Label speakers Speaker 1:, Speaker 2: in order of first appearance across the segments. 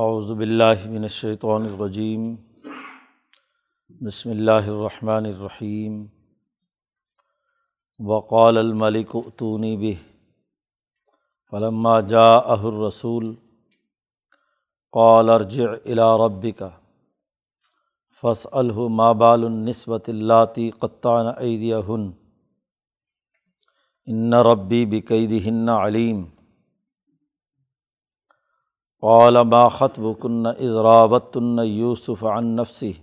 Speaker 1: اعوذ باللہ من الشیطان الرجیم، بسم اللہ الرحمن الرحیم، وقال الملک اتونی بہ فلما جاء الرسول قال ارجع الى ربك فاسأله ما بال النسبة اللاتي قطعن أيديهن ان ربی بقیدہن علیم۔ قال ما خطبكن إذ راوتن يوسف عن نفسه.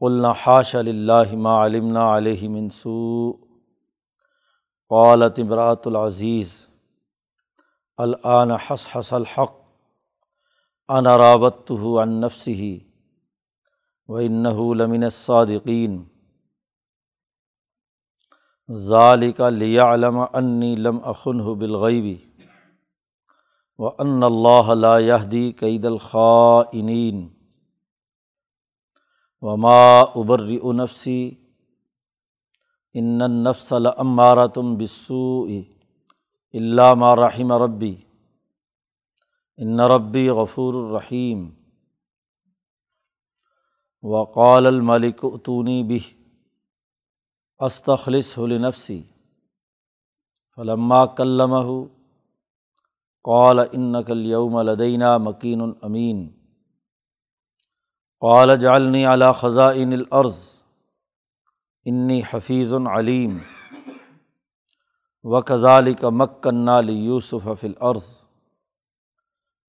Speaker 1: قلنا حاش لله ما علمنا عليه من سوء. قالت امرأة العزيز، الآن حصحص الحق. أنا راودته عن نفسه، وإنه لمن الصادقين. ذالک لیعلم انی لم اخنہ بالغیبی و ان اللہ لا یہدی قید الخائنین وما ابرئ نفسی ان النفس لامارۃ بالسوء الا ما رحم ربی ان ربی غفور الرحیم وقال الملک اتونی بہ استخلص لنفسی فلما کلمہ قال انک اليوم لدینا مکین امین۔ قال جعلنی علی خزائن الارض، انی حفیظ علیم۔ وکذالک مکنہ لیوسف فی الارض۔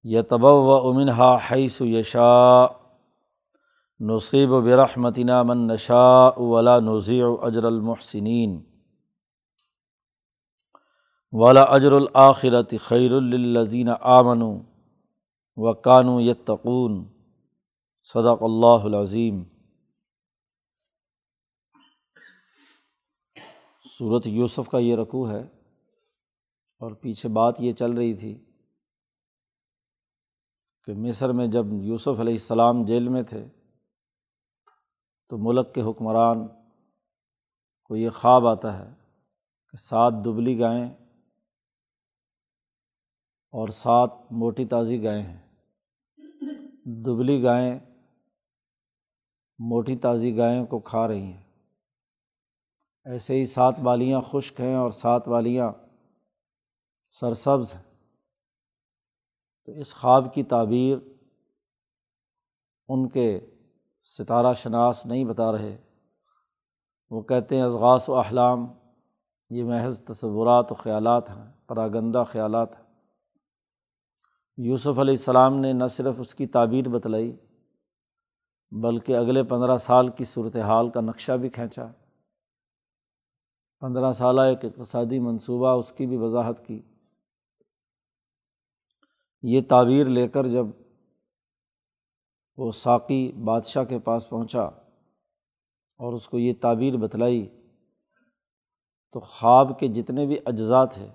Speaker 1: یتبوأ منہا حیث یشاء۔ نصیب و برحمتنا من نشاء ولا نضیع اجر المحسنین۔ ولا اجر الآخرت خیر الزین آمن و کانو یتقون صدق اللہ العظیم۔ صورت یوسف کا یہ رقوع ہے اور پیچھے بات یہ چل رہی تھی کہ مصر میں جب یوسف علیہ السلام جیل میں تھے تو ملک کے حکمران کو یہ خواب آتا ہے کہ سات دبلی گائیں اور سات موٹی تازی گائیں ہیں۔ دبلی گائیں موٹی تازی گائیں کو کھا رہی ہیں۔ ایسے ہی سات والیاں خشک ہیں اور سات والیاں سرسبز ہیں۔ تو اس خواب کی تعبیر ان کے ستارہ شناس نہیں بتا رہے۔ وہ کہتے ہیں اضغاث و احلام، یہ محض تصورات و خیالات ہیں، پراگندہ خیالات ہیں۔ یوسف علیہ السلام نے نہ صرف اس کی تعبیر بتلائی، بلکہ اگلے پندرہ سال کی صورت حال کا نقشہ بھی کھینچا۔ پندرہ سالہ ایک اقتصادی منصوبہ اس کی بھی وضاحت کی۔ یہ تعبیر لے کر جب وہ ساقی بادشاہ کے پاس پہنچا اور اس کو یہ تعبیر بتلائی، تو خواب کے جتنے بھی اجزاء تھے،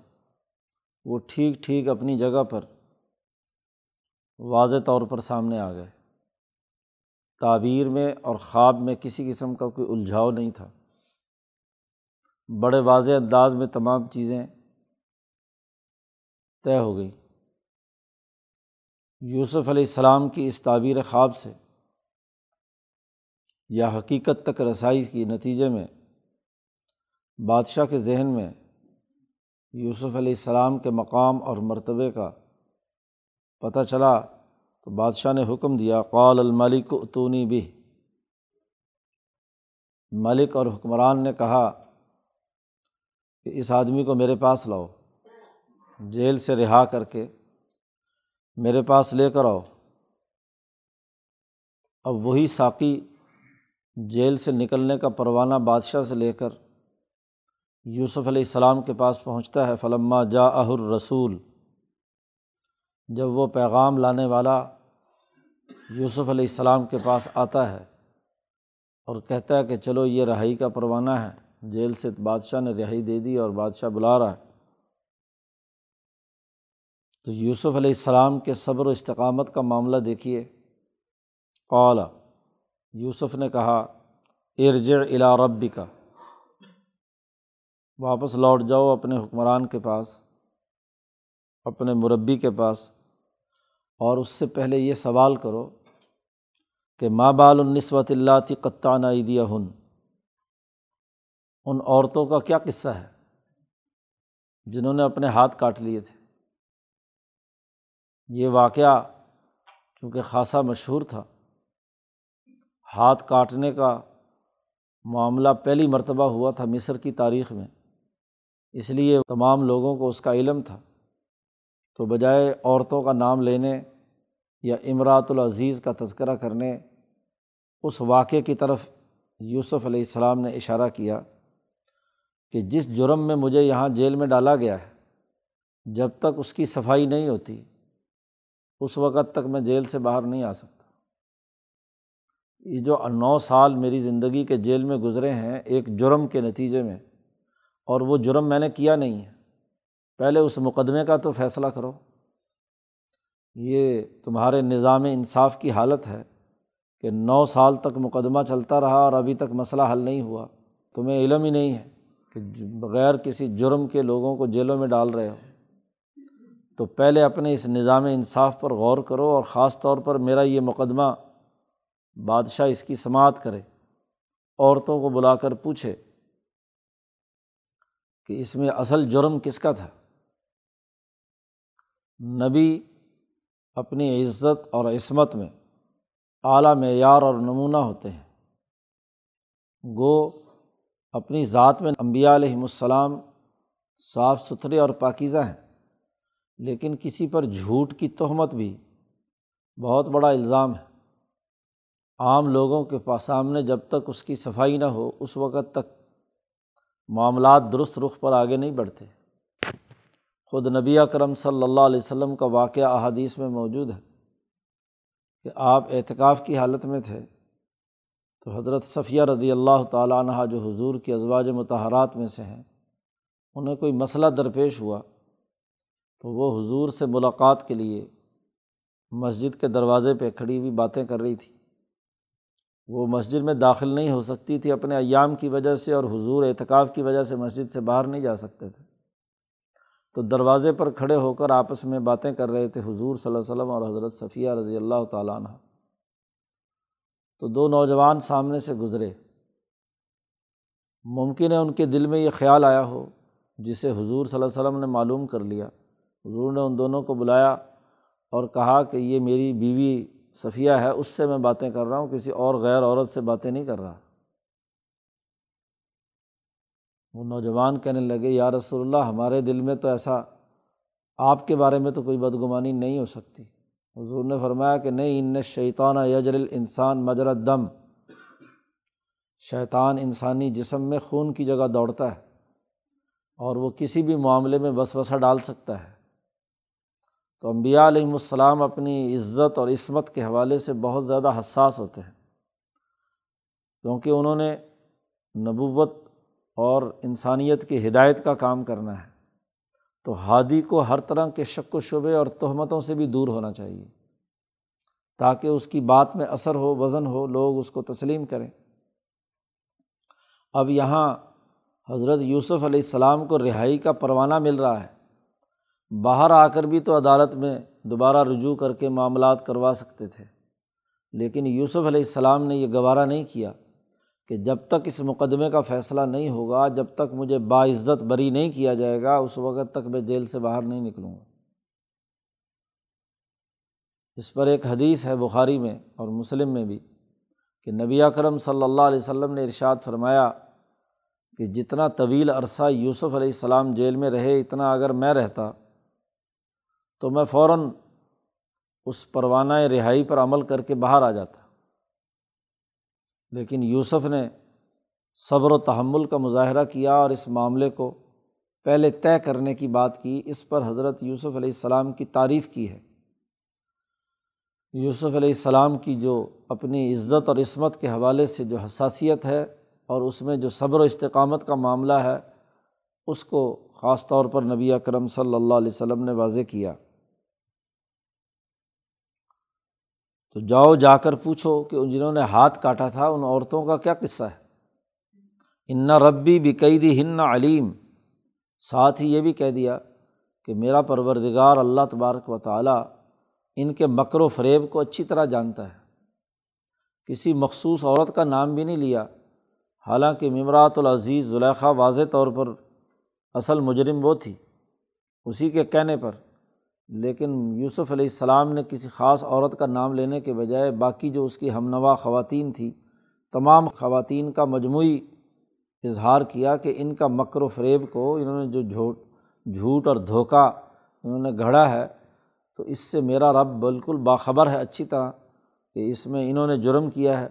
Speaker 1: وہ ٹھیک ٹھیک اپنی جگہ پر واضح طور پر سامنے آ گئے۔ تعبیر میں اور خواب میں کسی قسم کا کوئی الجھاؤ نہیں تھا۔ بڑے واضح انداز میں تمام چیزیں طے ہو گئیں۔ یوسف علیہ السلام کی اس تعبیر خواب سے یا حقیقت تک رسائی کی نتیجے میں، بادشاہ کے ذہن میں یوسف علیہ السلام کے مقام اور مرتبے کا پتہ چلا تو بادشاہ نے حکم دیا، قال الملک اتونی بھی ملک اور حکمران نے کہا کہ اس آدمی کو میرے پاس لاؤ، جیل سے رہا کر کے میرے پاس لے کر آؤ۔ اب وہی ساقی جیل سے نکلنے کا پروانہ بادشاہ سے لے کر یوسف علیہ السلام کے پاس پہنچتا ہے، فلما جا اہر رسول جب وہ پیغام لانے والا یوسف علیہ السلام کے پاس آتا ہے اور کہتا ہے کہ چلو یہ رہائی کا پروانہ ہے، جیل سے بادشاہ نے رہائی دے دی اور بادشاہ بلا رہا ہے۔ تو یوسف علیہ السلام کے صبر و استقامت کا معاملہ دیکھیے۔ قالا یوسف نے کہا، ارجع الا ربی کا واپس لوٹ جاؤ اپنے حکمران کے پاس۔ اپنے مربی کے پاس اور اس سے pہلے یہ سوال کرو کہ ماں بال النسوت اللہ قطانہ عیدیہ ہن ان عورتوں کا کیا قصہ ہے جنہوں نے اپنے ہاتھ کاٹ لیے تھے؟ یہ واقعہ چونکہ خاصا مشہور تھا، ہاتھ کاٹنے کا معاملہ پہلی مرتبہ ہوا تھا مصر کی تاریخ میں، اس لیے تمام لوگوں کو اس کا علم تھا۔ تو بجائے عورتوں کا نام لینے یا امراۃ العزیز کا تذکرہ کرنے، اس واقعے کی طرف یوسف علیہ السلام نے اشارہ کیا کہ جس جرم میں مجھے یہاں جیل میں ڈالا گیا ہے، جب تک اس کی صفائی نہیں ہوتی، اس وقت تک میں جیل سے باہر نہیں آ سکتا۔ یہ جو نو سال میری زندگی کے جیل میں گزرے ہیں، ایک جرم کے نتیجے میں، اور وہ جرم میں نے کیا نہیں ہے۔ پہلے اس مقدمے کا تو فیصلہ کرو۔ یہ تمہارے نظام انصاف کی حالت ہے کہ نو سال تک مقدمہ چلتا رہا اور ابھی تک مسئلہ حل نہیں ہوا۔ تمہیں علم ہی نہیں ہے کہ بغیر کسی جرم کے لوگوں کو جیلوں میں ڈال رہے ہو۔ تو پہلے اپنے اس نظام انصاف پر غور کرو اور خاص طور پر میرا یہ مقدمہ بادشاہ اس کی سماعت کرے۔ عورتوں کو بلا کر پوچھے کہ اس میں اصل جرم کس کا تھا؟ نبی اپنی عزت اور عصمت میں اعلیٰ معیار اور نمونہ ہوتے ہیں۔ گو، اپنی ذات میں امبیا علیہم السلام صاف ستھرے اور پاکیزہ ہیں، لیکن کسی پر جھوٹ کی تہمت بھی بہت بڑا الزام ہے۔ عام لوگوں کے پاس سامنے جب تک اس کی صفائی نہ ہو، اس وقت تک معاملات درست رخ پر آگے نہیں بڑھتے۔ خود نبی کرم صلی اللہ علیہ وسلم کا واقعہ احادیث میں موجود ہے کہ آپ اعتکاف کی حالت میں تھے تو حضرت صفیہ رضی اللہ تعالیٰ عنہ جو حضور کی ازواج متحرات میں سے ہیں، انہیں کوئی مسئلہ درپیش ہوا تو وہ حضور سے ملاقات کے لیے مسجد کے دروازے پہ کھڑی ہوئی باتیں کر رہی تھی۔ وہ مسجد میں داخل نہیں ہو سکتی تھی اپنے ایام کی وجہ سے اور حضور اعتکاف کی وجہ سے مسجد سے باہر نہیں جا سکتے تھے۔ تو دروازے پر کھڑے ہو کر آپس میں باتیں کر رہے تھے حضور صلی اللہ علیہ وسلم اور حضرت صفیہ رضی اللہ تعالیٰ عنہ۔ تو دو نوجوان سامنے سے گزرے۔ ممکن ہے ان کے دل میں یہ خیال آیا ہو، جسے حضور صلی اللہ علیہ وسلم نے معلوم کر لیا۔ حضور نے ان دونوں کو بلایا اور کہا کہ یہ میری بیوی صفیہ ہے، اس سے میں باتیں کر رہا ہوں، کسی اور غیر عورت سے باتیں نہیں کر رہا۔ وہ نوجوان کہنے لگے، یا رسول اللہ، ہمارے دل میں تو ایسا آپ کے بارے میں تو کوئی بدگمانی نہیں ہو سکتی. حضور نے فرمایا کہ نہیں، ان شیطانہ یجر انسان مجرت دم شیطان انسانی جسم میں خون کی جگہ دوڑتا ہے اور وہ کسی بھی معاملے میں بس وسا ڈال سکتا ہے۔ تو امبیا علیہم السلام اپنی عزت اور عصمت کے حوالے سے بہت زیادہ حساس ہوتے ہیں، کیونکہ انہوں نے نبوت اور انسانیت کی ہدایت کا کام کرنا ہے۔ تو ہادی کو ہر طرح کے شک و شبے اور تہمتوں سے بھی دور ہونا چاہیے۔ تاکہ اس کی بات میں اثر ہو، وزن ہو، لوگ اس کو تسلیم کریں۔ اب یہاں حضرت یوسف علیہ السلام کو رہائی کا پروانہ مل رہا ہے۔ باہر آ کر بھی تو عدالت میں دوبارہ رجوع کر کے معاملات کروا سکتے تھے۔ لیکن یوسف علیہ السلام نے یہ گوارہ نہیں کیا۔ کہ جب تک اس مقدمے کا فیصلہ نہیں ہوگا، جب تک مجھے باعزت بری نہیں کیا جائے گا، اس وقت تک میں جیل سے باہر نہیں نکلوں گا۔ اس پر ایک حدیث ہے بخاری میں اور مسلم میں بھی کہ نبی اکرم صلی اللہ علیہ وسلم نے ارشاد فرمایا کہ جتنا طویل عرصہ یوسف علیہ السلام جیل میں رہے، اتنا اگر میں رہتا تو میں فوراً اس پروانہ رہائی پر عمل کر کے باہر آ جاتا۔ لیکن یوسف نے صبر و تحمل کا مظاہرہ کیا اور اس معاملے کو پہلے طے کرنے کی بات کی۔ اس پر حضرت یوسف علیہ السلام کی تعریف کی ہے۔ یوسف علیہ السلام کی جو اپنی عزت اور عصمت کے حوالے سے جو حساسیت ہے اور اس میں جو صبر و استقامت کا معاملہ ہے، اس کو خاص طور پر نبی اکرم صلی اللہ علیہ وسلم نے واضح کیا۔ تو جاؤ جا کر پوچھو کہ جنہوں نے ہاتھ کاٹا تھا ان عورتوں کا کیا قصہ ہے؟ ان ربی بقیدی ہن علیم۔ ساتھ ہی یہ بھی کہہ دیا کہ میرا پروردگار اللہ تبارک و تعالیٰ ان کے مکر و فریب کو اچھی طرح جانتا ہے۔ کسی مخصوص عورت کا نام بھی نہیں لیا۔ حالانکہ ممرات العزیز زلیخا واضح طور پر اصل مجرم وہ تھی۔ اسی کے کہنے پر لیکن یوسف علیہ السلام نے کسی خاص عورت کا نام لینے کے بجائے باقی جو اس کی ہم نوا خواتین تھیں تمام خواتین کا مجموعی اظہار کیا کہ ان کا مکر و فریب کو انہوں نے جو جھوٹ جھوٹ اور دھوکہ انہوں نے گھڑا ہے، تو اس سے میرا رب بالکل باخبر ہے اچھی طرح کہ اس میں انہوں نے جرم کیا ہے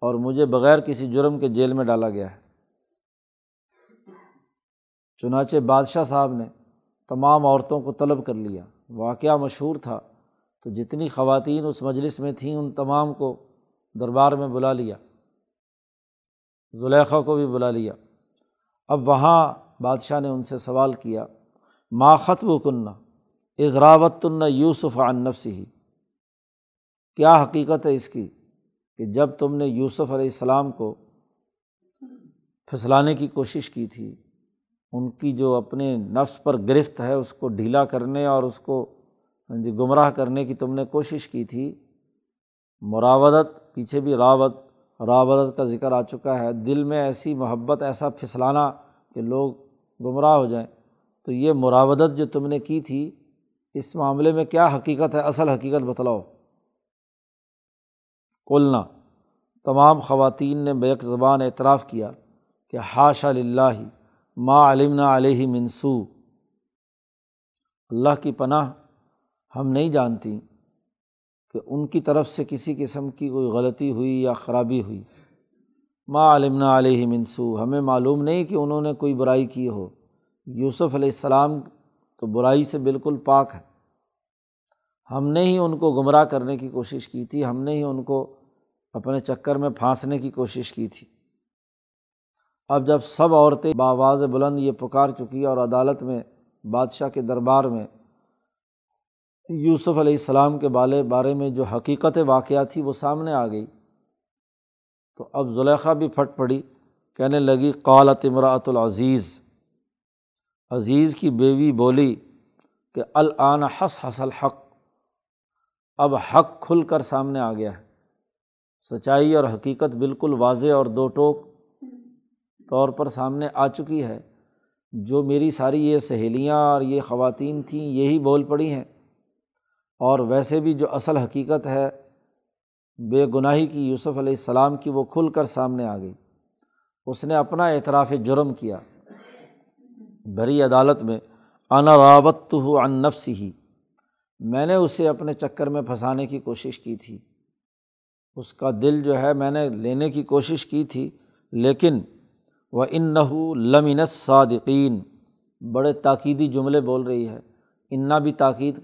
Speaker 1: اور مجھے بغیر کسی جرم کے جیل میں ڈالا گیا ہے۔ چنانچہ بادشاہ صاحب نے تمام عورتوں کو طلب کر لیا۔ واقعہ مشہور تھا تو جتنی خواتین اس مجلس میں تھیں ان تمام کو دربار میں بلا لیا، زلیخا کو بھی بلا لیا۔ اب وہاں بادشاہ نے ان سے سوال کیا، ما خط و اضراوت النا یوسف عن نفسی کیا حقیقت ہے اس کی کہ جب تم نے یوسف علیہ السلام کو پھسلانے کی کوشش کی تھی ان کی جو اپنے نفس پر گرفت ہے، اس کو ڈھیلا کرنے اور اس کو ہاں جی گمراہ کرنے کی تم نے کوشش کی تھی۔ مراودت، پیچھے بھی راوت راودت کا ذکر آ چکا ہے۔ دل میں ایسی محبت، ایسا پھسلانا کہ لوگ گمراہ ہو جائیں۔ تو یہ مراودت جو تم نے کی تھی، اس معاملے میں کیا حقیقت ہے؟ اصل حقیقت بتلاؤ۔ کولنا تمام خواتین نے بیک زبان اعتراف کیا کہ ہاشا اللہ ما علمنا علیہ منسو اللہ کی پناہ ہم نہیں جانتی کہ ان کی طرف سے کسی قسم کی کوئی غلطی ہوئی یا خرابی ہوئی۔ ما علمنا علیہ منسو ہمیں معلوم نہیں کہ انہوں نے کوئی برائی کی ہو۔ یوسف علیہ السلام تو برائی سے بالکل پاک ہے۔ ہم نے ہی ان کو گمراہ کرنے کی کوشش کی تھی۔ ہم نے ہی ان کو اپنے چکر میں پھانسنے کی کوشش کی تھی۔ اب جب سب عورتیں باواز بلند یہ پکار چکی اور عدالت میں، بادشاہ کے دربار میں یوسف علیہ السلام کے بالے بارے میں جو حقیقت واقعہ تھی وہ سامنے آ گئی۔ تو اب زلیخا بھی پھٹ پڑی، کہنے لگی، قالت امراۃ العزیز۔ عزیز کی بیوی بولی کہ العن حس حسل حق اب حق کھل کر سامنے آ گیا ہے۔ سچائی اور حقیقت بالکل واضح اور دو ٹوک۔ طور پر سامنے آ چکی ہے۔ جو میری ساری یہ سہیلیاں اور یہ خواتین تھیں، یہی بول پڑی ہیں۔ اور ویسے بھی جو اصل حقیقت ہے، بے گناہی کی یوسف علیہ السلام کی، وہ کھل کر سامنے آ گئی۔ اس نے اپنا اعتراف جرم کیا۔ بھری عدالت میں، انا رابط ہو ان نفس ہی میں نے اسے اپنے چکر میں پھنسانے کی کوشش کی تھی۔ اس کا دل جو ہے، میں نے لینے کی کوشش کی تھی، لیکن وہ ان نحو لمن صادقین بڑے تاکیدی جملے بول رہی ہے انا بھی تاکید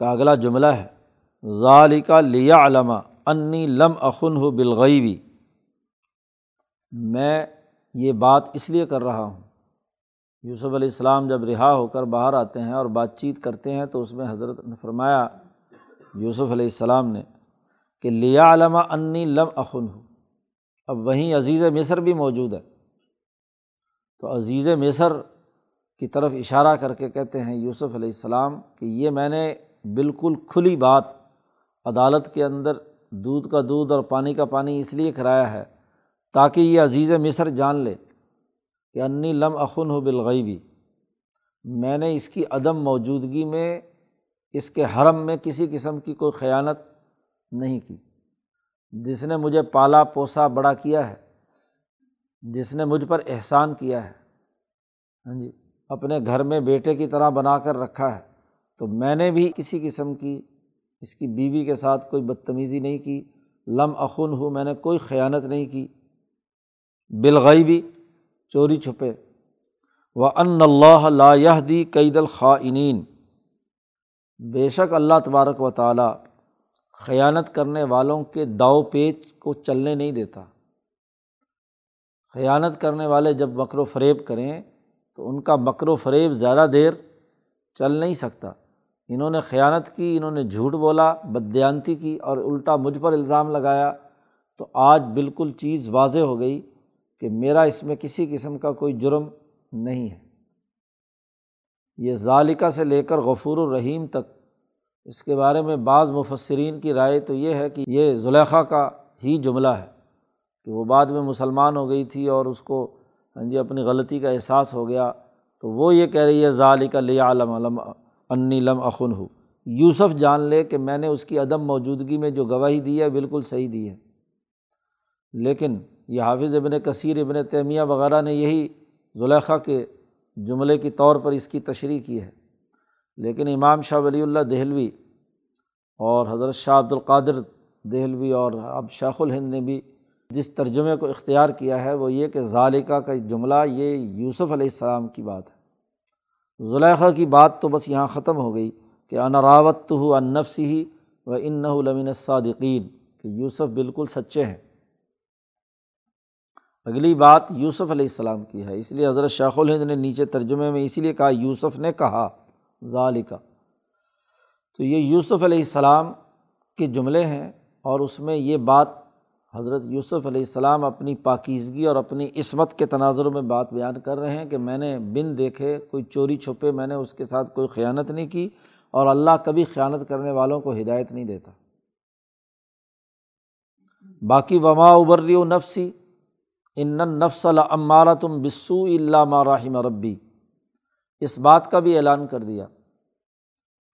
Speaker 1: کا جملہ ہے کا اگلا جملہ ہے ظالقہ لیا علامہ انی لم اخن ہو بالغیبی میں یہ بات اس لیے کر رہا ہوں، یوسف علیہ السلام جب رہا ہو کر باہر آتے ہیں اور بات چیت کرتے ہیں تو اس میں حضرت نے فرمایا، یوسف علیہ السلام نے، کہ لیا علامہ انی لم اخن ہو اب وہیں عزیز مصر بھی موجود ہے۔ تو عزیز مصر کی طرف اشارہ کر کے کہتے ہیں یوسف علیہ السلام، کہ یہ میں نے بالکل کھلی بات، عدالت کے اندر دودھ کا دودھ اور پانی کا پانی اس لیے کرایا ہے تاکہ یہ عزیز مصر جان لے کہ انی لم اخن ہو بالغیبی۔ میں نے اس کی عدم موجودگی میں اس کے حرم میں کسی قسم کی کوئی خیانت نہیں کی۔ جس نے مجھے پالا پوسا بڑا کیا ہے، جس نے مجھ پر احسان کیا ہے ہاں جی اپنے گھر میں بیٹے کی طرح بنا کر رکھا ہے۔ تو میں نے بھی کسی قسم کی اس کی بیوی کے ساتھ کوئی بدتمیزی نہیں کی۔ لم اخن ہوں، میں نے کوئی خیانت نہیں کی۔ بالغئی بھی چوری چھپے۔ و ان اللہ لا دی قید الخائنین بے شک اللہ تبارک و تعالیٰ خیانت کرنے والوں کے داؤ پیچ کو چلنے نہیں دیتا۔ خیانت کرنے والے جب مکر و فریب کریں تو ان کا مکر و فریب زیادہ دیر چل نہیں سکتا۔ انہوں نے خیانت کی، انہوں نے جھوٹ بولا بدیانتی کی اور الٹا مجھ پر الزام لگایا۔ تو آج بالکل چیز واضح ہو گئی کہ میرا اس میں کسی قسم کا کوئی جرم نہیں ہے۔ یہ ذالکہ سے لے کر غفور الرحیم تک۔ اس کے بارے میں بعض مفسرین کی رائے تو یہ ہے کہ یہ زلیخا کا ہی جملہ ہے کہ وہ بعد میں مسلمان ہو گئی تھی اور اس کو ہاں جی اپنی غلطی کا احساس ہو گیا۔ تو وہ یہ کہہ رہی ہے ظالقہ لیا علم علم انی لم اخن ہو۔ یوسف جان لے کہ میں نے اس کی عدم موجودگی میں جو گواہی دی ہے بالکل صحیح دی ہے۔ لیکن یہ حافظ ابن کثیر، ابن تیمیہ وغیرہ نے یہی زلیخا کے جملے کے طور پر اس کی تشریح کی ہے۔ لیکن امام شاہ ولی اللہ دہلوی اور حضرت شاہ عبد القادر دہلوی اور اب شیخ الہند نے بھی جس ترجمے کو اختیار کیا ہے وہ یہ کہ ظالقہ کا جملہ یہ یوسف علیہ السلام کی بات ہے۔ زلیخہ کی بات تو بس یہاں ختم ہو گئی کہ انراوت تو ہو انفس ہی و ان لمن صادقین کہ یوسف بالکل سچے ہیں۔ اگلی بات یوسف علیہ السلام کی ہے، اس لیے حضرت شیخ الہند نے نیچے ترجمے میں اسی لیے کہا یوسف نے کہا ظالقہ تو یہ یوسف علیہ السلام کے جملے ہیں اور اس میں یہ بات حضرت یوسف علیہ السلام اپنی پاکیزگی اور اپنی عصمت کے تناظر میں بات بیان کر رہے ہیں کہ میں نے بن دیکھے، کوئی چوری چھپے، میں نے اس کے ساتھ کوئی خیانت نہیں کی اور اللہ کبھی خیانت کرنے والوں کو ہدایت نہیں دیتا۔ باقی وما ابری و نفسی، ان نفس المارا تم بسو اللہ ماراہم ربی۔ اس بات کا بھی اعلان کر دیا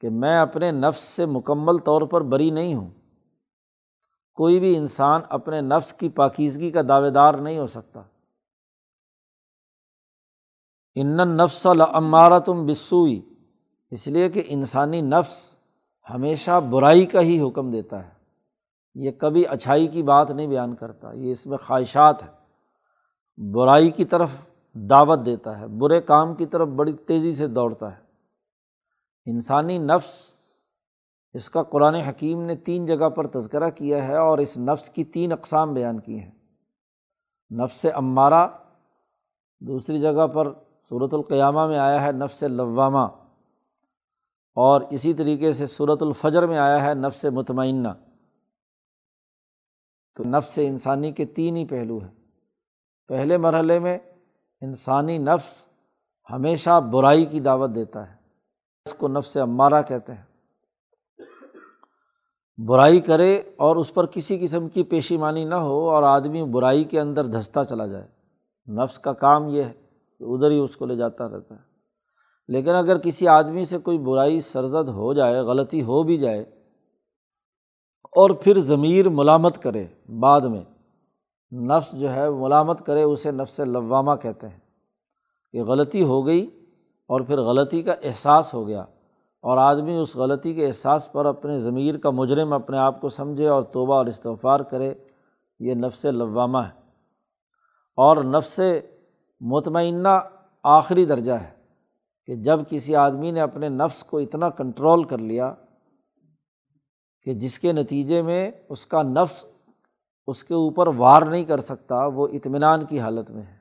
Speaker 1: کہ میں اپنے نفس سے مکمل طور پر بری نہیں ہوں۔ کوئی بھی انسان اپنے نفس کی پاکیزگی کا دعوے دار نہیں ہو سکتا۔ ان نفس المارا تم بسوئی اس لیے کہ انسانی نفس ہمیشہ برائی کا ہی حکم دیتا ہے۔ یہ کبھی اچھائی کی بات نہیں بیان کرتا، یہ اس میں خواہشات ہے برائی کی طرف دعوت دیتا ہے، برے کام کی طرف بڑی تیزی سے دوڑتا ہے۔ انسانی نفس اس کا قرآن حکیم نے تین جگہ پر تذکرہ کیا ہے اور اس نفس کی تین اقسام بیان کی ہیں۔ نفس عمارہ دوسری جگہ پر صورت القیامہ میں آیا ہے نفس لوامہ، اور اسی طریقے سے صورت الفجر میں آیا ہے نفس مطمئنہ۔ تو نفس انسانی کے تین ہی پہلو ہیں۔ پہلے مرحلے میں انسانی نفس ہمیشہ برائی کی دعوت دیتا ہے، اس کو نفس عمارہ کہتے ہیں۔ برائی کرے اور اس پر کسی قسم کی پیشیمانی نہ ہو اور آدمی برائی کے اندر دھستا چلا جائے۔ نفس کا کام یہ ہے کہ ادھر ہی اس کو لے جاتا رہتا ہے۔ لیکن اگر کسی آدمی سے کوئی برائی سرزد ہو جائے، غلطی ہو بھی جائے اور پھر ضمیر ملامت کرے بعد میں، نفس جو ہے ملامت کرے، اسے نفس لوامہ کہتے ہیں کہ غلطی ہو گئی اور پھر غلطی کا احساس ہو گیا۔ اور آدمی اس غلطی کے احساس پر اپنے ضمیر کا مجرم اپنے آپ کو سمجھے اور توبہ اور استغفار کرے، یہ نفس لوامہ ہے۔ اور نفس مطمئنہ آخری درجہ ہے کہ جب کسی آدمی نے اپنے نفس کو اتنا کنٹرول کر لیا کہ جس کے نتیجے میں اس کا نفس اس کے اوپر وار نہیں کر سکتا، وہ اطمینان کی حالت میں ہے۔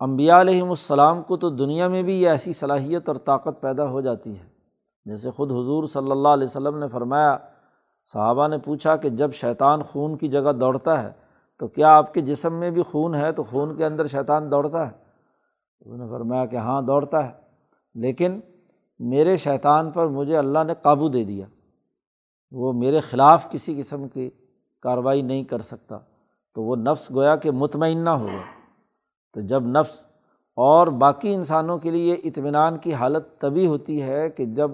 Speaker 1: امبیا علیہم السلام کو تو دنیا میں بھی یہ ایسی صلاحیت اور طاقت پیدا ہو جاتی ہے۔ جیسے خود حضور صلی اللہ علیہ وسلم نے فرمایا، صحابہ نے پوچھا کہ جب شیطان خون کی جگہ دوڑتا ہے، تو کیا آپ کے جسم میں بھی خون ہے؟ تو خون کے اندر شیطان دوڑتا ہے۔ انہوں نے فرمایا کہ ہاں دوڑتا ہے۔ لیکن میرے شیطان پر مجھے اللہ نے قابو دے دیا۔ وہ میرے خلاف کسی قسم کی کارروائی نہیں کر سکتا۔ تو وہ نفس گویا کہ مطمئنہ ہو گیا تو جب نفس اور باقی انسانوں کے لیے اطمینان کی حالت تبھی ہوتی ہے کہ جب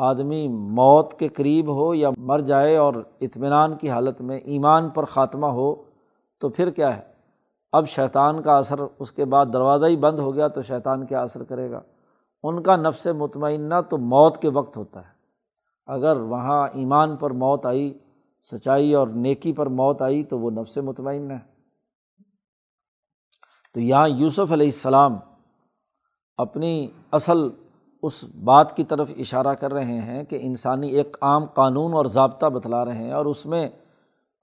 Speaker 1: آدمی موت کے قریب ہو یا مر جائے اور اطمینان کی حالت میں ایمان پر خاتمہ ہو، تو پھر کیا ہے؟ اب شیطان کا اثر اس کے بعد دروازہ ہی بند ہو گیا تو شیطان کیا اثر کرے گا؟ ان کا نفس مطمئنہ تو موت کے وقت ہوتا ہے۔ اگر وہاں ایمان پر موت آئی، سچائی اور نیکی پر موت آئی، تو وہ نفس مطمئن ہے۔ تو یہاں یوسف علیہ السلام اپنی اصل اس بات کی طرف اشارہ کر رہے ہیں کہ انسانی ایک عام قانون اور ضابطہ بتلا رہے ہیں اور اس میں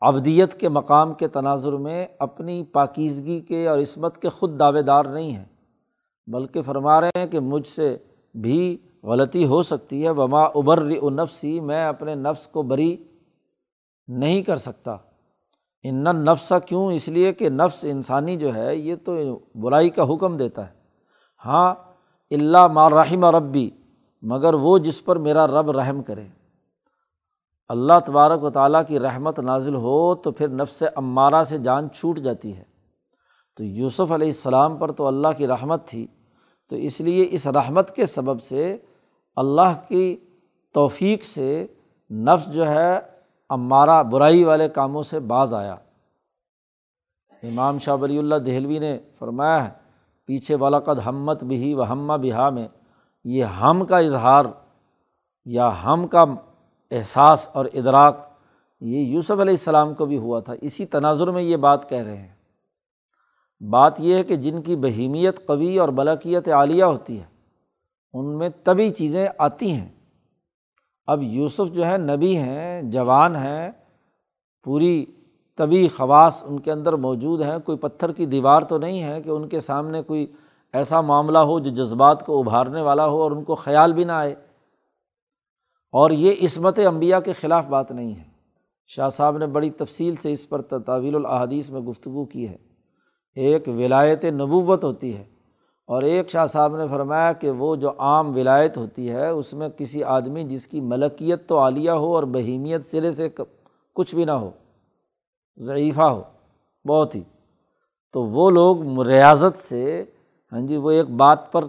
Speaker 1: ابدیت کے مقام کے تناظر میں اپنی پاکیزگی کے اور عصمت کے خود دعوے دار نہیں ہیں، بلکہ فرما رہے ہیں کہ مجھ سے بھی غلطی ہو سکتی ہے، وما ابر و نفسی، میں اپنے نفس کو بری نہیں کر سکتا۔ ان نفسا کیوں؟ اس لیے کہ نفس انسانی جو ہے، یہ تو برائی کا حکم دیتا ہے۔ ہاں اللہ مار رحم ربی، مگر وہ جس پر میرا رب رحم کرے۔ اللہ تبارک و تعالیٰ کی رحمت نازل ہو تو پھر نفس عمارہ سے جان چھوٹ جاتی ہے۔ تو یوسف علیہ السلام پر تو اللہ کی رحمت تھی، تو اس لیے اس رحمت کے سبب سے اللہ کی توفیق سے نفس جو ہے عمارہ برائی والے کاموں سے باز آیا۔ امام شاہ ولی اللہ دہلوی نے فرمایا ہے پیچھے والا قد ہمت بھی و ہمہ بہا میں، یہ ہم کا اظہار یا ہم کا احساس اور ادراک، یہ یوسف علیہ السلام کو بھی ہوا تھا۔ اسی تناظر میں یہ بات کہہ رہے ہیں۔ بات یہ ہے کہ جن کی بہیمیت قوی اور بلکیت عالیہ ہوتی ہے، ان میں تبھی چیزیں آتی ہیں۔ اب یوسف جو ہے نبی ہیں، جوان ہیں، پوری طبی خواص ان کے اندر موجود ہیں، کوئی پتھر کی دیوار تو نہیں ہے کہ ان کے سامنے کوئی ایسا معاملہ ہو جو جذبات کو ابھارنے والا ہو اور ان کو خیال بھی نہ آئے۔ اور یہ عصمت عمبیا کے خلاف بات نہیں ہے۔ شاہ صاحب نے بڑی تفصیل سے اس پر تعویل الحادیث میں گفتگو کی ہے۔ ایک ولایت نبوت ہوتی ہے اور ایک شاہ صاحب نے فرمایا کہ وہ جو عام ولایت ہوتی ہے، اس میں کسی آدمی جس کی ملکیت تو عالیہ ہو اور بہیمیت سرے سے کچھ بھی نہ ہو۔ ضعیفہ ہو، بہت ہی۔ تو وہ لوگ ریاضت سے ہاں جی وہ ایک بات پر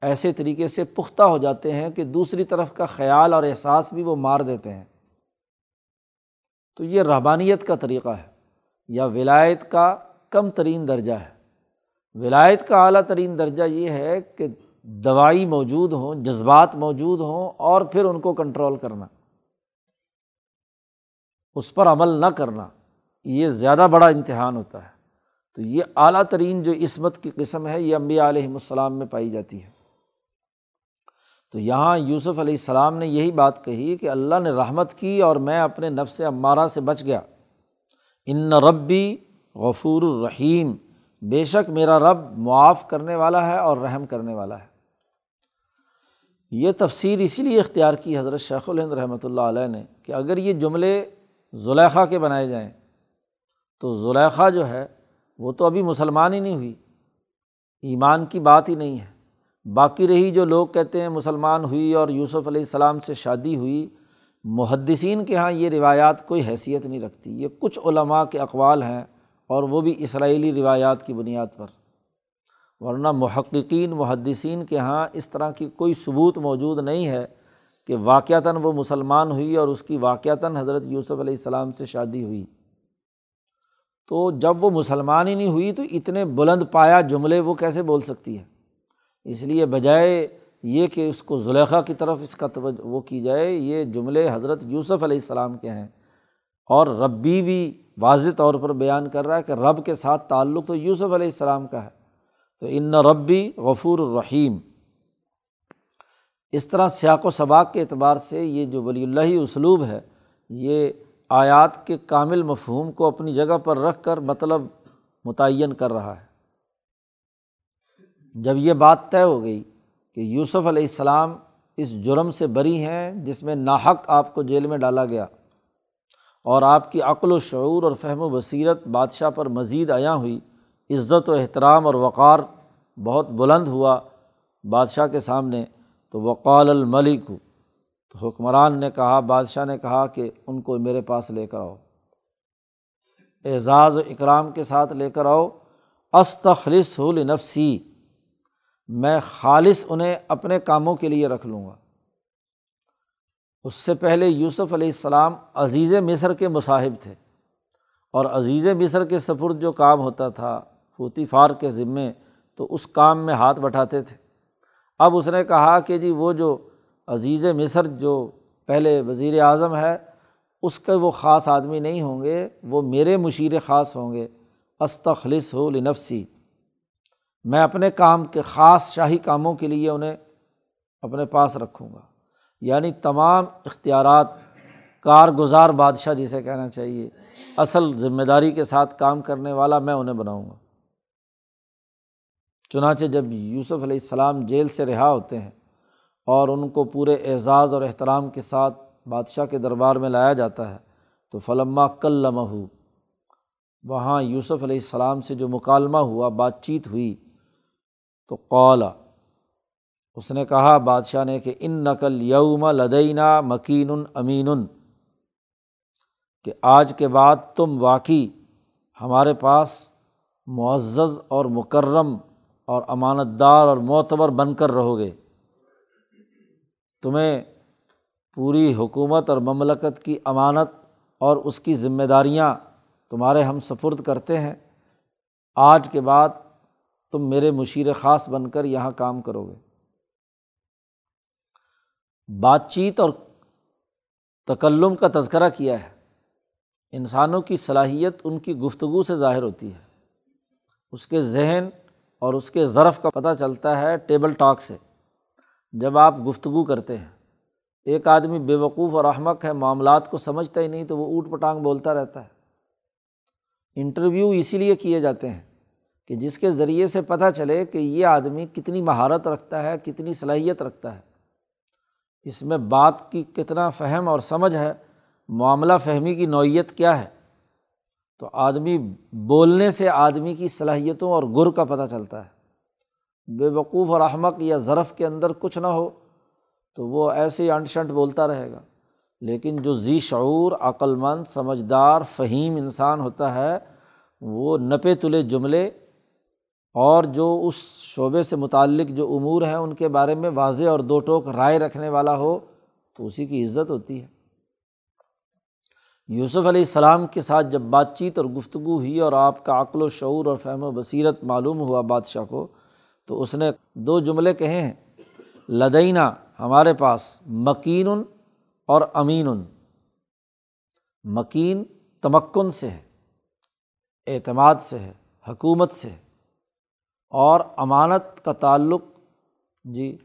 Speaker 1: ایسے طریقے سے پختہ ہو جاتے ہیں کہ دوسری طرف کا خیال اور احساس بھی وہ مار دیتے ہیں۔ تو یہ رحبانیت کا طریقہ ہے، یا ولایت کا کم ترین درجہ ہے۔ ولایت کا اعلیٰ ترین درجہ یہ ہے کہ دوائی موجود ہوں، جذبات موجود ہوں اور پھر ان کو کنٹرول کرنا۔ اس پر عمل نہ کرنا۔ یہ زیادہ بڑا امتحان ہوتا ہے۔ تو یہ اعلیٰ ترین جو عصمت کی قسم ہے، یہ امبیا علیہم السلام میں پائی جاتی ہے۔ تو یہاں یوسف علیہ السلام نے یہی بات کہی کہ اللہ نے رحمت کی اور میں اپنے نفس عمارہ سے بچ گیا۔ ان ربی غفور الرحیم، بے شک میرا رب معاف کرنے والا ہے اور رحم کرنے والا ہے۔ یہ تفسیر اسی لیے اختیار کی حضرت شیخ الہند رحمۃ اللہ علیہ نے کہ اگر یہ جملے زلیخا کے بنائے جائیں تو زلیخا جو ہے وہ تو ابھی مسلمان ہی نہیں ہوئی۔ ایمان کی بات ہی نہیں ہے۔ باقی رہی جو لوگ کہتے ہیں مسلمان ہوئی اور یوسف علیہ السلام سے شادی ہوئی، محدثین کے یہاں یہ روایات کوئی حیثیت نہیں رکھتی۔ یہ کچھ علماء کے اقوال ہیں اور وہ بھی اسرائیلی روایات کی بنیاد پر۔ ورنہ محققین، محدثین کے یہاں اس طرح کی کوئی ثبوت موجود نہیں ہے کہ واقعتاً وہ مسلمان ہوئی اور اس کی واقعتاً حضرت یوسف علیہ السلام سے شادی ہوئی۔ تو جب وہ مسلمان ہی نہیں ہوئی تو اتنے بلند پایا جملے وہ کیسے بول سکتی ہے اس لیے بجائے یہ کہ اس کو زلیخا کی طرف اس کا توجہ وہ کی جائے، یہ جملے حضرت یوسف علیہ السلام کے ہیں۔ اور ربی بھی واضح طور پر بیان کر رہا ہے کہ رب کے ساتھ تعلق تو یوسف علیہ السلام کا ہے۔ تو ان ربی غفور الرحیم اس طرح سیاق و سباق کے اعتبار سے یہ جو ولی اللہ اسلوب ہے، یہ آیات کے کامل مفہوم کو اپنی جگہ پر رکھ کر مطلب متعین کر رہا ہے۔ جب یہ بات طے ہو گئی کہ یوسف علیہ السلام اس جرم سے بری ہیں جس میں ناحق آپ کو جیل میں ڈالا گیا اور آپ کی عقل و شعور اور فہم و بصیرت بادشاہ پر مزید آیا ہوئی، عزت و احترام اور وقار بہت بلند ہوا بادشاہ کے سامنے، تو وقال الملک تو حکمران نے کہا، بادشاہ نے کہا کہ ان کو میرے پاس لے کر آؤ۔ اعزاز و اکرام کے ساتھ لے کر آؤ۔ استخلص لنفسی، میں خالص انہیں اپنے کاموں کے لیے رکھ لوں گا۔ اس سے پہلے یوسف علیہ السلام عزیز مصر کے مصاحب تھے۔ اور عزیز مصر کے سفرد جو کام ہوتا تھا فوتی فار کے ذمے، تو اس کام میں ہاتھ بٹھاتے تھے۔ اب اس نے کہا کہ جی وہ جو عزیز مصر جو پہلے وزیر اعظم ہے، اس کے وہ خاص آدمی نہیں ہوں گے، وہ میرے مشیر خاص ہوں گے۔ استخلص ہو لنفسی۔ میں اپنے کام کے خاص شاہی کاموں کے لیے انہیں اپنے پاس رکھوں گا۔ یعنی تمام اختیارات کارگزار بادشاہ جسے کہنا چاہیے، اصل ذمہ داری کے ساتھ کام کرنے والا میں انہیں بناؤں گا۔ چنانچہ جب یوسف علیہ السلام جیل سے رہا ہوتے ہیں اور ان کو پورے اعزاز اور احترام کے ساتھ بادشاہ کے دربار میں لایا جاتا ہے۔ تو فلما کل لمہ وہاں یوسف علیہ السلام سے جو مکالمہ ہوا، بات چیت ہوئی، تو قولا اس نے کہا، بادشاہ نے کہ ان نقل یوم لدینہ مکین امین، کہ آج کے بعد تم واقعی ہمارے پاس معزز اور مکرم اور امانت دار اور معتبر بن کر رہو گے۔ تمہیں پوری حکومت اور مملکت کی امانت اور اس کی ذمہ داریاں تمہارے ہم سفرد کرتے ہیں۔ آج کے بعد تم میرے مشیر خاص بن کر یہاں کام کرو گے۔ بات چیت اور تکلم کا تذکرہ کیا ہے۔ انسانوں کی صلاحیت ان کی گفتگو سے ظاہر ہوتی ہے۔ اس کے ذہن اور اس کے ظرف کا پتہ چلتا ہے ٹیبل ٹاک سے۔ جب آپ گفتگو کرتے ہیں، ایک آدمی بے وقوف اور احمق ہے، معاملات کو سمجھتا ہی نہیں تو وہ اوٹ پٹانگ بولتا رہتا ہے۔ انٹرویو اسی لیے کیے جاتے ہیں کہ جس کے ذریعے سے پتہ چلے کہ یہ آدمی کتنی مہارت رکھتا ہے، کتنی صلاحیت رکھتا ہے۔ اس میں بات کی کتنا فہم اور سمجھ ہے، معاملہ فہمی کی نوعیت کیا ہے۔ تو آدمی بولنے سے آدمی کی صلاحیتوں اور گر کا پتہ چلتا ہے۔ بے وقوف اور احمق یا ظرف کے اندر کچھ نہ ہو، تو وہ ایسے ہی انٹ شنٹ بولتا رہے گا۔ لیکن جو ذی شعور عقلمند سمجھدار، فہیم انسان ہوتا ہے، وہ نپے تلے جملے اور جو اس شعبے سے متعلق جو امور ہیں ان کے بارے میں واضح اور دو ٹوک رائے رکھنے والا ہو، تو اسی کی عزت ہوتی ہے۔ یوسف علیہ السلام کے ساتھ جب بات چیت اور گفتگو ہوئی اور آپ کا عقل و شعور اور فہم و بصیرت معلوم ہوا بادشاہ کو تو اس نے دو جملے کہے ہیں لدینہ ہمارے پاس مکین اور امین مکین تمکن سے ہے، اعتماد سے ہے، حکومت سے ہے۔ اور امانت کا تعلق جی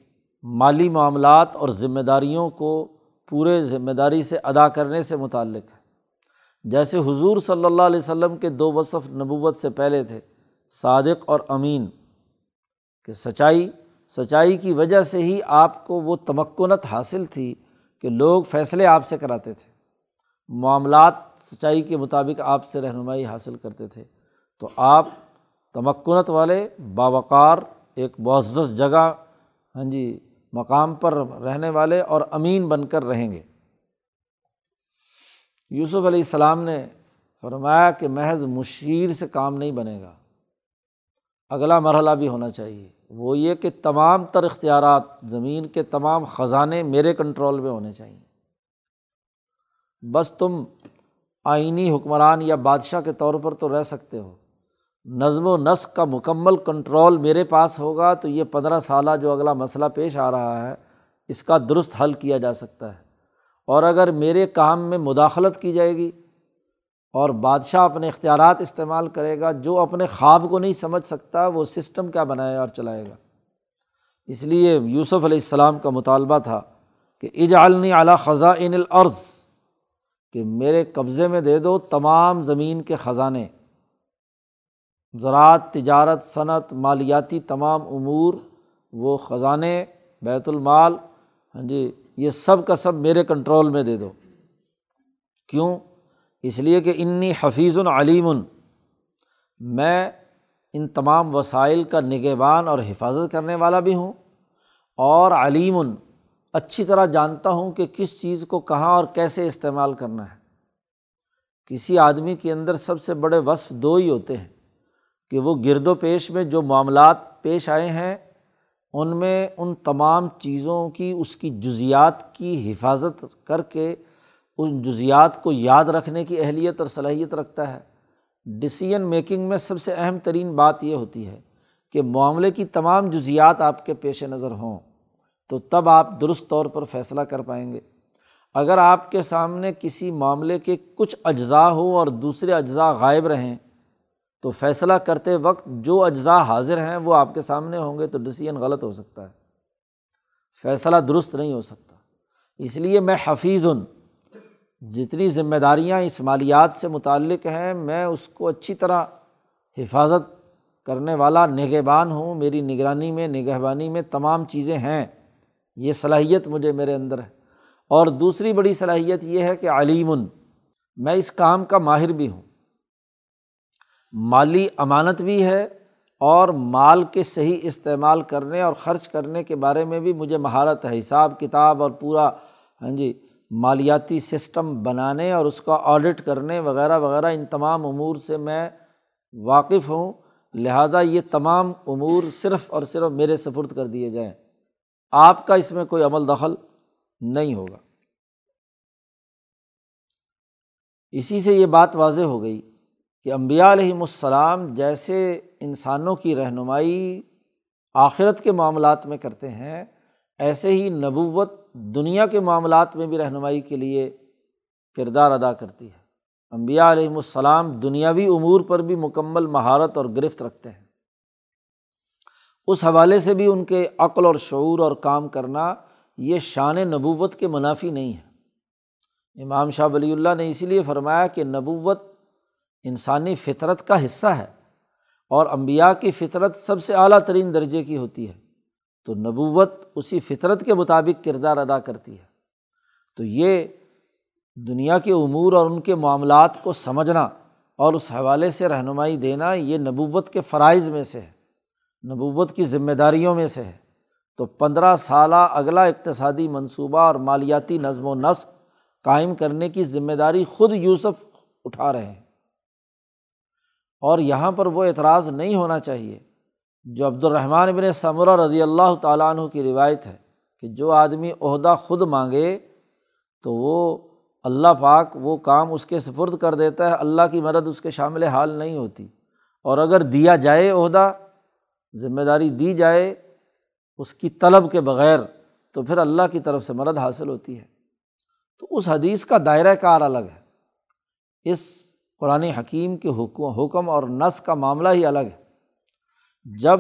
Speaker 1: مالی معاملات اور ذمہ داریوں کو پورے ذمہ داری سے ادا کرنے سے متعلق ہے۔ جیسے حضور صلی اللہ علیہ وسلم کے دو وصف نبوت سے پہلے تھے، صادق اور امین۔ کہ سچائی سچائی کی وجہ سے ہی آپ کو وہ تمکنت حاصل تھی کہ لوگ فیصلے آپ سے کراتے تھے۔ معاملات سچائی کے مطابق آپ سے رہنمائی حاصل کرتے تھے۔ تو آپ تمکنت والے باوقار ایک معزز جگہ ہاں جی مقام پر رہنے والے اور امین بن کر رہیں گے۔ یوسف علیہ السلام نے فرمایا کہ محض مشیر سے کام نہیں بنے گا۔ اگلا مرحلہ بھی ہونا چاہیے۔ وہ یہ کہ تمام تر اختیارات زمین کے تمام خزانے میرے کنٹرول میں ہونے چاہئیں بس تم آئینی حکمران یا بادشاہ کے طور پر تو رہ سکتے ہو۔ نظم و نسق کا مکمل کنٹرول میرے پاس ہوگا تو یہ پندرہ سالہ جو اگلا مسئلہ پیش آ رہا ہے، اس کا درست حل کیا جا سکتا ہے۔ اور اگر میرے کام میں مداخلت کی جائے گی اور بادشاہ اپنے اختیارات استعمال کرے گا، جو اپنے خواب کو نہیں سمجھ سکتا، وہ سسٹم کیا بنائے اور چلائے گا۔ اس لیے یوسف علیہ السلام کا مطالبہ تھا کہ اجعلنی اعلیٰ خزاں العرض کہ میرے قبضے میں دے دو تمام زمین کے خزانے۔ زراعت، تجارت، صنعت، مالیاتی تمام امور، وہ خزانے، بیت المال ہاں جی یہ سب کا سب میرے کنٹرول میں دے دو۔ کیوں؟ اس لیے کہ انی حفیظ العلیم میں ان تمام وسائل کا نگہبان اور حفاظت کرنے والا بھی ہوں اور علیم، اچھی طرح جانتا ہوں کہ کس چیز کو کہاں اور کیسے استعمال کرنا ہے۔ کسی آدمی کے اندر سب سے بڑے وصف دو ہی ہوتے ہیں کہ وہ گرد و پیش میں جو معاملات پیش آئے ہیں، ان میں ان تمام چیزوں کی، اس کی جزیات کی حفاظت کر کے ان جزیات کو یاد رکھنے کی اہلیت اور صلاحیت رکھتا ہے۔ ڈسیزن میکنگ میں سب سے اہم ترین بات یہ ہوتی ہے کہ معاملے کی تمام جزیات آپ کے پیش نظر ہوں، تو تب آپ درست طور پر فیصلہ کر پائیں گے۔ اگر آپ کے سامنے کسی معاملے کے کچھ اجزاء ہوں اور دوسرے اجزاء غائب رہیں، تو فیصلہ کرتے وقت جو اجزاء حاضر ہیں وہ آپ کے سامنے ہوں گے، تو ڈسیزن غلط ہو سکتا ہے۔ فیصلہ درست نہیں ہو سکتا۔ اس لیے میں حفیظ ہوں۔ جتنی ذمہ داریاں اس مالیات سے متعلق ہیں، میں اس کو اچھی طرح حفاظت کرنے والا نگہبان ہوں۔ میری نگرانی میں، نگہبانی میں تمام چیزیں ہیں۔ یہ صلاحیت مجھے میرے اندر ہے۔ اور دوسری بڑی صلاحیت یہ ہے کہ علیم، میں اس کام کا ماہر بھی ہوں۔ مالی امانت بھی ہے اور مال کے صحیح استعمال کرنے اور خرچ کرنے کے بارے میں بھی مجھے مہارت ہے۔ حساب، کتاب اور پورا ہاں جی مالیاتی سسٹم بنانے اور اس کا آڈٹ کرنے وغیرہ وغیرہ، ان تمام امور سے میں واقف ہوں۔ لہٰذا یہ تمام امور صرف اور صرف میرے سفرد کر دیے جائیں۔ آپ کا اس میں کوئی عمل دخل نہیں ہوگا۔ اسی سے یہ بات واضح ہو گئی کہ امبیا علیہم السلام جیسے انسانوں کی رہنمائی آخرت کے معاملات میں کرتے ہیں، ایسے ہی نبوت دنیا کے معاملات میں بھی رہنمائی کے لیے کردار ادا کرتی ہے۔ امبیا علیہم السلام دنیاوی امور پر بھی مکمل مہارت اور گرفت رکھتے ہیں۔ اس حوالے سے بھی ان کے عقل اور شعور اور کام کرنا یہ شان نبوت کے منافی نہیں ہے۔ امام شاہ ولی اللہ نے اسی لیے فرمایا کہ نبوت انسانی فطرت کا حصہ ہے اور امبیا کی فطرت سب سے اعلیٰ ترین درجے کی ہوتی ہے۔ تو نبوت اسی فطرت کے مطابق کردار ادا کرتی ہے۔ تو یہ دنیا کے امور اور ان کے معاملات کو سمجھنا اور اس حوالے سے رہنمائی دینا یہ نبوت کے فرائض میں سے ہے، نبوت کی ذمہ داریوں میں سے ہے۔ تو پندرہ سالہ اگلا اقتصادی منصوبہ اور مالیاتی نظم و نسق قائم کرنے کی ذمہ داری خود یوسف اٹھا رہے ہیں۔ اور یہاں پر وہ اعتراض نہیں ہونا چاہیے۔ جو عبد الرحمٰن ابن ثمرہ رضی اللہ تعالیٰ عنہ کی روایت ہے کہ جو آدمی عہدہ خود مانگے تو وہ اللہ پاک وہ کام اس کے سفرد کر دیتا ہے، اللہ کی مدد اس کے شامل حال نہیں ہوتی۔ اور اگر دیا جائے عہدہ، ذمہ داری دی جائے اس کی طلب کے بغیر، تو پھر اللہ کی طرف سے مدد حاصل ہوتی ہے۔ تو اس حدیث کا دائرۂ کار الگ ہے۔ اس قرآن حکیم کے حکم حکم اور نس کا معاملہ ہی الگ ہے۔ جب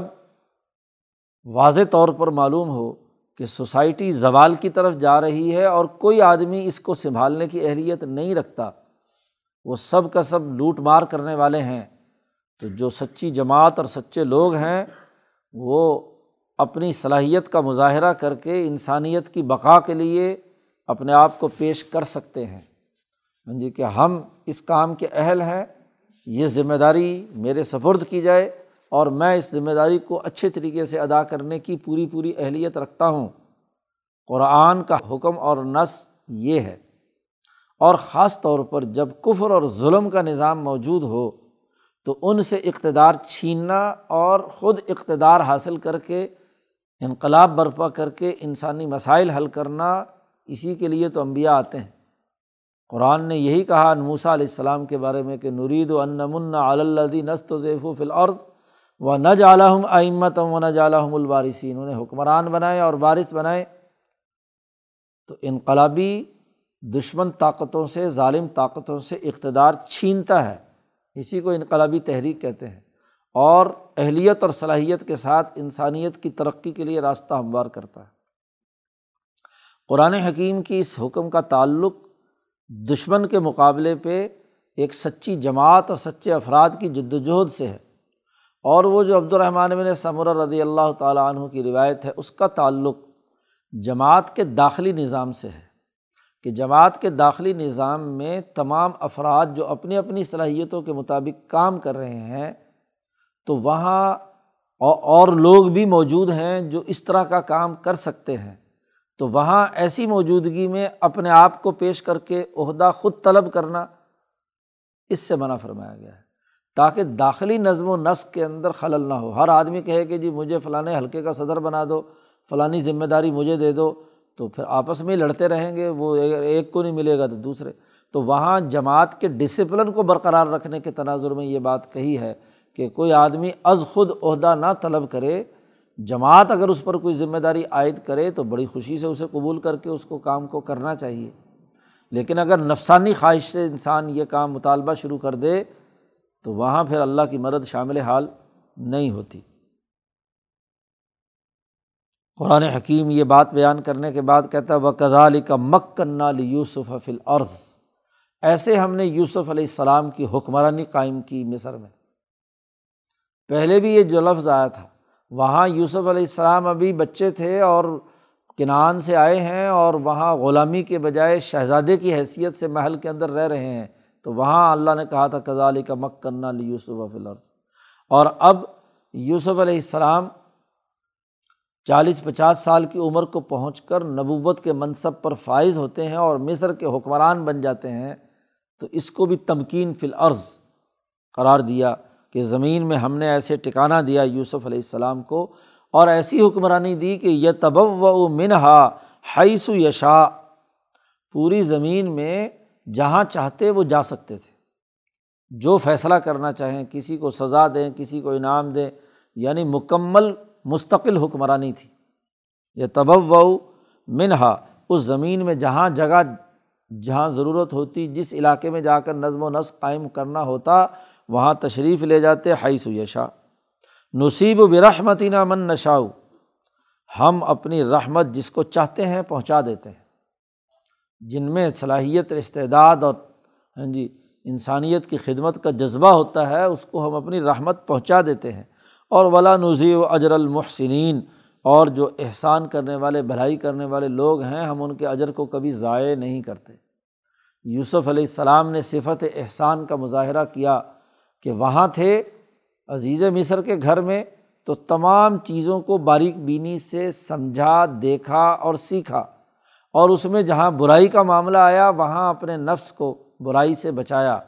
Speaker 1: واضح طور پر معلوم ہو کہ سوسائٹی زوال کی طرف جا رہی ہے اور کوئی آدمی اس کو سنبھالنے کی اہلیت نہیں رکھتا، وہ سب کا سب لوٹ مار کرنے والے ہیں۔ تو جو سچی جماعت اور سچے لوگ ہیں، وہ اپنی صلاحیت کا مظاہرہ کر کے انسانیت کی بقا کے لیے اپنے آپ کو پیش کر سکتے ہیں۔ ہاں جی کہ ہم اس کام کے اہل ہیں، یہ ذمہ داری میرے سفرد کی جائے۔ اور میں اس ذمہ داری کو اچھے طریقے سے ادا کرنے کی پوری پوری اہلیت رکھتا ہوں۔ قرآن کا حکم اور نس یہ ہے۔ اور خاص طور پر جب کفر اور ظلم کا نظام موجود ہو، تو ان سے اقتدار چھیننا اور خود اقتدار حاصل کر کے، انقلاب برپا کر کے انسانی مسائل حل کرنا اسی کے لیے تو امبیا آتے ہیں۔ قرآن نے یہی کہا موسا علیہ السلام کے بارے میں کہ نورید و انمن اللّی نست و ضیف و فلعرض و نہ جالحم امت و نہ جالحم الوارثین۔ انہوں نے حکمران بنائے اور وارث بنائے۔ تو انقلابی دشمن طاقتوں سے، ظالم طاقتوں سے اقتدار چھینتا ہے۔ اسی کو انقلابی تحریک کہتے ہیں۔ اور اہلیت اور صلاحیت کے ساتھ انسانیت کی ترقی کے لیے راستہ ہموار کرتا ہے۔ قرآن حکیم کی اس حکم کا تعلق دشمن کے مقابلے پہ ایک سچی جماعت اور سچے افراد کی جد وجہد سے ہے۔ اور وہ جو عبد الرحمٰن بن ثمر رضی اللہ تعالیٰ عنہ کی روایت ہے، اس کا تعلق جماعت کے داخلی نظام سے ہے کہ جماعت کے داخلی نظام میں تمام افراد جو اپنی اپنی صلاحیتوں کے مطابق کام کر رہے ہیں، تو وہاں اور لوگ بھی موجود ہیں جو اس طرح کا کام کر سکتے ہیں۔ تو وہاں ایسی موجودگی میں اپنے آپ کو پیش کر کے عہدہ خود طلب کرنا، اس سے منع فرمایا گیا ہے۔ تاکہ داخلی نظم و نسق کے اندر خلل نہ ہو۔ ہر آدمی کہے کہ جی مجھے فلاں حلقے کا صدر بنا دو، فلانی ذمہ داری مجھے دے دو، تو پھر آپس میں لڑتے رہیں گے، وہ ایک کو نہیں ملے گا تو دوسرے۔ تو وہاں جماعت کے ڈسپلن کو برقرار رکھنے کے تناظر میں یہ بات کہی ہے کہ کوئی آدمی از خود عہدہ نہ طلب کرے، جماعت اگر اس پر کوئی ذمہ داری عائد کرے تو بڑی خوشی سے اسے قبول کر کے اس کو کام کو کرنا چاہیے۔ لیکن اگر نفسانی خواہش سے انسان یہ کام مطالبہ شروع کر دے تو وہاں پھر اللہ کی مدد شامل حال نہیں ہوتی۔ قرآن حکیم یہ بات بیان کرنے کے بعد کہتا ہے وہ کزال کا مک کنہ لی یوسف فل عرض ایسے ہم نے یوسف علیہ السلام کی حکمرانی قائم کی مصر میں۔ پہلے بھی یہ جو لفظ آیا تھا، وہاں یوسف علیہ السلام ابھی بچے تھے اور کنان سے آئے ہیں اور وہاں غلامی کے بجائے شہزادے کی حیثیت سے محل کے اندر رہ رہے ہیں۔ تو وہاں اللہ نے کہا تھا کزالی کا مک کرنا لی یوسف فلر اور اب یوسف علیہ السلام چالیس پچاس سال کی عمر کو پہنچ کر نبوت کے منصب پر فائز ہوتے ہیں اور مصر کے حکمران بن جاتے ہیں، تو اس کو بھی تمکین فی العرض قرار دیا کہ زمین میں ہم نے ایسے ٹکانا دیا یوسف علیہ السلام کو اور ایسی حکمرانی دی کہ یہ تب و منہا حیث یشا پوری زمین میں جہاں چاہتے وہ جا سکتے تھے۔ جو فیصلہ کرنا چاہیں، کسی کو سزا دیں، کسی کو انعام دیں یعنی مکمل مستقل حکمرانی تھی۔ یہ تبو منہا، اس زمین میں جہاں جگہ، جہاں ضرورت ہوتی، جس علاقے میں جا کر نظم و نسق قائم کرنا ہوتا، وہاں تشریف لے جاتے، حیث و یشا نصیب و برحمتی نا من نشاؤ ہم اپنی رحمت جس کو چاہتے ہیں پہنچا دیتے ہیں۔ جن میں صلاحیت، استعداد اور ہاں جی انسانیت کی خدمت کا جذبہ ہوتا ہے، اس کو ہم اپنی رحمت پہنچا دیتے ہیں۔ اور ولا نظی و اجر المحسنین اور جو احسان کرنے والے، بھلائی کرنے والے لوگ ہیں، ہم ان کے اجر کو کبھی ضائع نہیں کرتے۔ یوسف علیہ السلام نے صفت احسان کا مظاہرہ کیا کہ وہاں تھے عزیز مصر کے گھر میں، تو تمام چیزوں کو باریک بینی سے سمجھا، دیکھا اور سیکھا۔ اور اس میں جہاں برائی کا معاملہ آیا، وہاں اپنے نفس کو برائی سے بچایا۔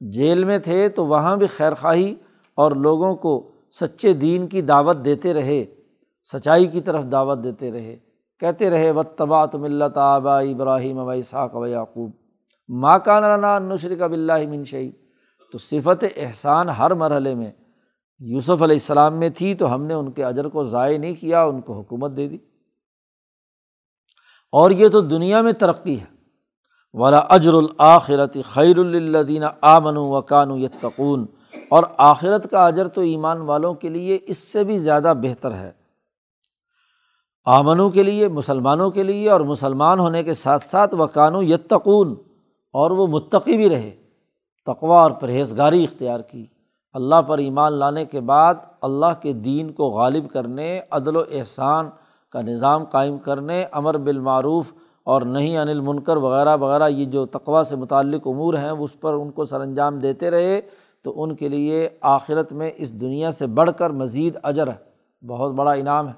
Speaker 1: جیل میں تھے تو وہاں بھی خیر خواہی اور لوگوں کو سچے دین کی دعوت دیتے رہے، سچائی کی طرف دعوت دیتے رہے۔ کہتے رہے و تبا تم اللہ آبا ابراہیم ابا صاق و یعقوب۔ ماں کا نانا نشرک اب اللہ منشئی تو صفت احسان ہر مرحلے میں یوسف علیہ السلام میں تھی، تو ہم نے ان کے اجر کو ضائع نہیں کیا، ان کو حکومت دے دی۔ اور یہ تو دنیا میں ترقی ہے۔ والا اجر الآخرت خیر الدین آمن و کان یتقون اور آخرت کا اجر تو ایمان والوں کے لیے اس سے بھی زیادہ بہتر ہے۔ آمنوں کے لیے، مسلمانوں کے لیے اور مسلمان ہونے کے ساتھ ساتھ وہ یتقون اور وہ متقی بھی رہے۔ تقوا اور پرہیزگاری اختیار کی۔ اللہ پر ایمان لانے کے بعد اللہ کے دین کو غالب کرنے، عدل و احسان کا نظام قائم کرنے، امر بالمعروف اور نہیں انل منکر وغیرہ وغیرہ، یہ جو تقوا سے متعلق امور ہیں اس پر ان کو سر انجام دیتے رہے، تو ان کے لیے آخرت میں اس دنیا سے بڑھ کر مزید اجر ہے، بہت بڑا انعام ہے۔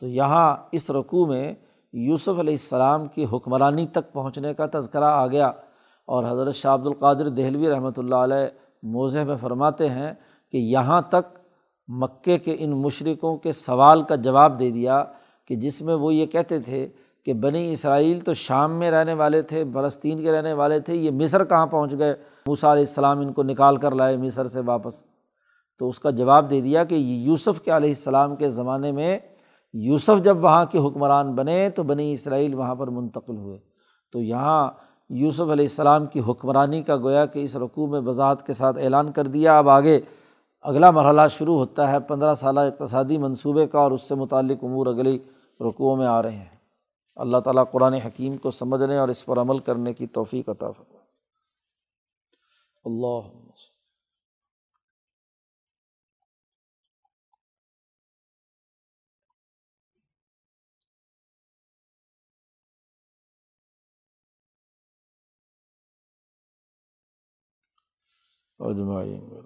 Speaker 1: تو یہاں اس رقوع میں یوسف علیہ السلام کی حکمرانی تک پہنچنے کا تذکرہ آ گیا۔ اور حضرت شاہ عبد القادر دہلوی رحمۃ اللہ علیہ موضح میں فرماتے ہیں کہ یہاں تک مکے کے ان مشرقوں کے سوال کا جواب دے دیا کہ جس میں وہ یہ کہتے تھے کہ بنی اسرائیل تو شام میں رہنے والے تھے، فلسطین کے رہنے والے تھے، یہ مصر کہاں پہنچ گئے؟ موسا علیہ السلام ان کو نکال کر لائے مصر سے واپس۔ تو اس کا جواب دے دیا کہ یوسف کے علیہ السلام کے زمانے میں یوسف جب وہاں کے حکمران بنے تو بنی اسرائیل وہاں پر منتقل ہوئے۔ تو یہاں یوسف علیہ السلام کی حکمرانی کا گویا کہ اس رقوع میں وضاحت کے ساتھ اعلان کر دیا، اب آگے اگلا مرحلہ شروع ہوتا ہے پندرہ سالہ اقتصادی منصوبے کا اور اس سے متعلق امور اگلی رقوع میں آ رہے ہیں۔ اللہ تعالیٰ قرآن حکیم کو سمجھنے اور اس پر عمل کرنے کی توفیق عطا فرمائے۔ اللہ اجمعین۔